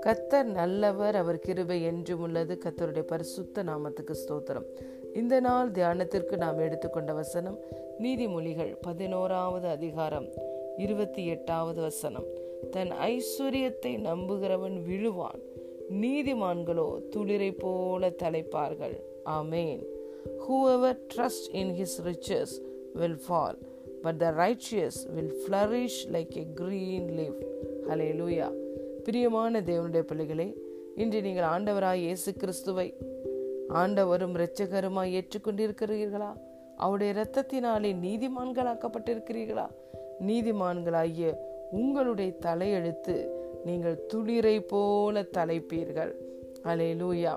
கத்தர் நல்லவர் அவர் கிருபை என்றும் உள்ளது. கத்தருடைய பரிசுத்த நாமத்துக்கு ஸ்தோத்திரம். இந்த நாள் தியானத்திற்கு நாம் எடுத்துக்கொண்ட வசனம் நீதிமொழிகள் பதினோராவது அதிகாரம் இருபத்தி எட்டாவது வசனம். தன் ஐஸ்வர்யத்தை நம்புகிறவன் விழுவான் நீதிமான்களோ துளிரை போல தலைப்பார்கள். Amen. Whoever trust in his riches will fall but the righteous will flourish like a green leaf. லூயா பிரியமான தேவனுடைய பிள்ளைகளே இன்று நீங்கள் ஆண்டவராய் இயேசு கிறிஸ்துவை ஆண்டவரும் இரட்சகருமாய் ஏற்றுக்கொண்டிருக்கிறீர்களா? அவருடைய இரத்தத்தினாலே நீதிமான்களாக்கப்பட்டிருக்கிறீர்களா? நீதிமான்களாகிய உங்களுடைய தலையெழுத்து நீங்கள் துளிரை போல தலைப்பீர்கள். அலே லூயா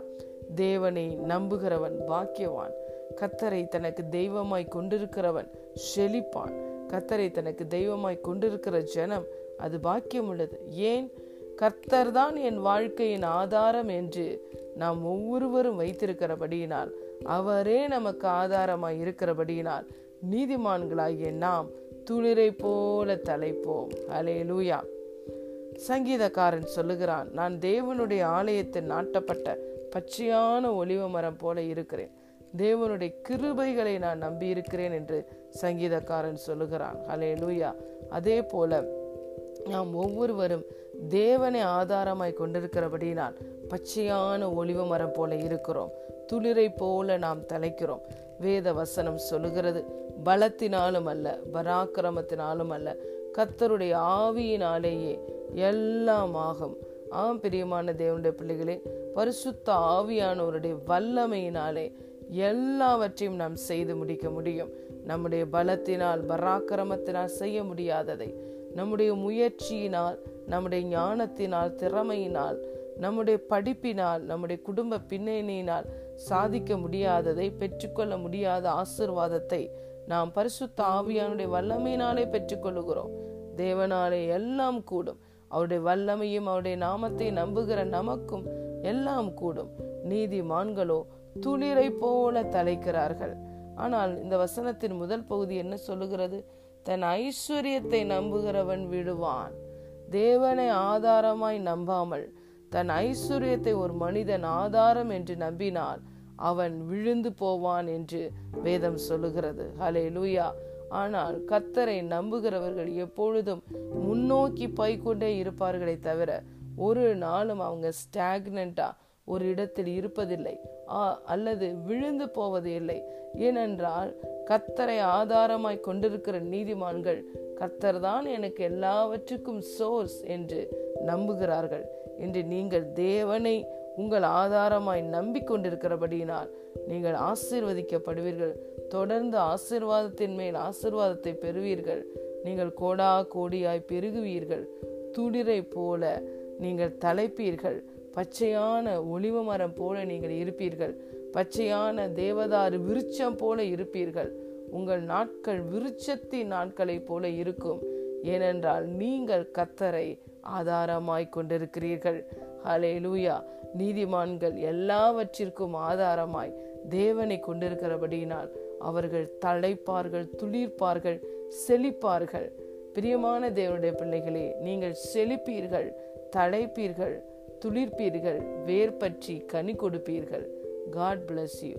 தேவனை நம்புகிறவன் பாக்கியவான். கத்தரை தனக்கு தெய்வமாய் கொண்டிருக்கிறவன் செழிப்பான். கர்த்தரை தனக்கு தெய்வமாய் கொண்டிருக்கிற ஜனம் அது பாக்கியம் உள்ளது ஏன்? கர்த்தர் தான் என் வாழ்க்கையின் ஆதாரம் என்று நாம் ஒவ்வொருவரும் வைத்திருக்கிறபடியினால் அவரே நமக்கு ஆதாரமாய் இருக்கிறபடியினால் நீதிமான்களாகிய நாம் துளிரை போல தலைப்போம். அலே லூயா சங்கீதக்காரன் சொல்லுகிறான் நான் தேவனுடைய ஆலயத்தில் நாட்டப்பட்ட பச்சையான ஒளிவ மரம் போல இருக்கிறேன். தேவனுடைய கிருபைகளை நான் நம்பி இருக்கிறேன் என்று சங்கீதக்காரன் சொல்லுகிறான். ஹலே லூயா அதே போல நாம் ஒவ்வொருவரும் தேவனை ஆதாரமாய் கொண்டிருக்கிறபடினால் பச்சையான ஒளிவு மரம் போல இருக்கிறோம். துளிரை போல நாம் தலைக்கிறோம். வேத வசனம் சொல்லுகிறது பலத்தினாலும் அல்ல பராக்கிரமத்தினாலும் அல்ல கத்தருடைய ஆவியினாலேயே எல்லாம் ஆகும். ஆம் பிரியமான தேவனுடைய பிள்ளைகளே பரிசுத்த ஆவியானவருடைய வல்லமையினாலே எல்லாவற்றையும் நாம் செய்து முடிக்க முடியும். நம்முடைய பலத்தினால் பராக்கிரமத்தினால் செய்ய முடியாததை நம்முடைய முயற்சியினால் நம்முடைய ஞானத்தினால் திறமையினால் நம்முடைய படிப்பினால் நம்முடைய குடும்ப பின்னணியினால் சாதிக்க முடியாததை பெற்றுக்கொள்ள முடியாத ஆசிர்வாதத்தை நாம் பரிசுத்த ஆவியானுடைய வல்லமையினாலே பெற்றுக்கொள்ளுகிறோம். தேவனாலே எல்லாம் கூடும். அவருடைய வல்லமையும் அவருடைய நாமத்தை நம்புகிற நமக்கும் எல்லாம் கூடும். நீதிமான்களோ துளிரை போல தலைக்கிறார்கள். ஆனால் இந்த வசனத்தின் முதல் பகுதி என்ன சொல்லுகிறது? தன் ஐஸ்வர்யத்தை நம்புகிறவன் விடுவான். தேவனை ஆதாரமாய் நம்பாமல் தன் ஐஸ்வர்யத்தை ஒரு மனிதன் ஆதாரம் என்று நம்பினால் அவன் விழுந்து போவான் என்று வேதம் சொல்லுகிறது. ஹலே லூயா ஆனால் கத்தரை நம்புகிறவர்கள் எப்பொழுதும் முன்னோக்கி போய்கொண்டே இருப்பார்களே தவிர ஒரு நாளும் அவங்க ஸ்டாக்னண்டா ஒரு இடத்தில் இருப்பதில்லை. அல்லது விழுந்து போவது இல்லை. ஏனென்றால் கத்தரை ஆதாரமாய் கொண்டிருக்கிற நீதிமான்கள் கத்தர் தான் எனக்கு எல்லாவற்றுக்கும் சோர்ஸ் என்று நம்புகிறார்கள். என்று நீங்கள் தேவனை உங்கள் ஆதாரமாய் நம்பிக்கொண்டிருக்கிறபடியினால் நீங்கள் ஆசீர்வதிக்கப்படுவீர்கள். தொடர்ந்து ஆசிர்வாதத்தின் மேல் ஆசிர்வாதத்தை பெறுவீர்கள். நீங்கள் கோடா கோடியாய் பெருகுவீர்கள். துளிரை போல நீங்கள் தலைப்பீர்கள். பச்சையான ஒளிவு மரம் போல நீங்கள் இருப்பீர்கள். பச்சையான தேவதாறு விருட்சம் போல இருப்பீர்கள். உங்கள் நாட்கள் விருட்சத்தின் நாட்களைப் போல இருக்கும். ஏனென்றால் நீங்கள் கத்தரை ஆதாரமாய் கொண்டிருக்கிறீர்கள். ஹலே லூயா நீதிமான்கள் எல்லாவற்றிற்கும் ஆதாரமாய் தேவனை கொண்டிருக்கிறபடியினால் அவர்கள் தழைப்பார்கள் துளிர்ப்பார்கள் செழிப்பார்கள். பிரியமான தேவனுடைய பிள்ளைகளே நீங்கள் செழிப்பீர்கள் தழைப்பீர்கள். துளிர்ப்பீர்கள் வேர் பற்றி கனி கொடுப்பீர்கள். God bless you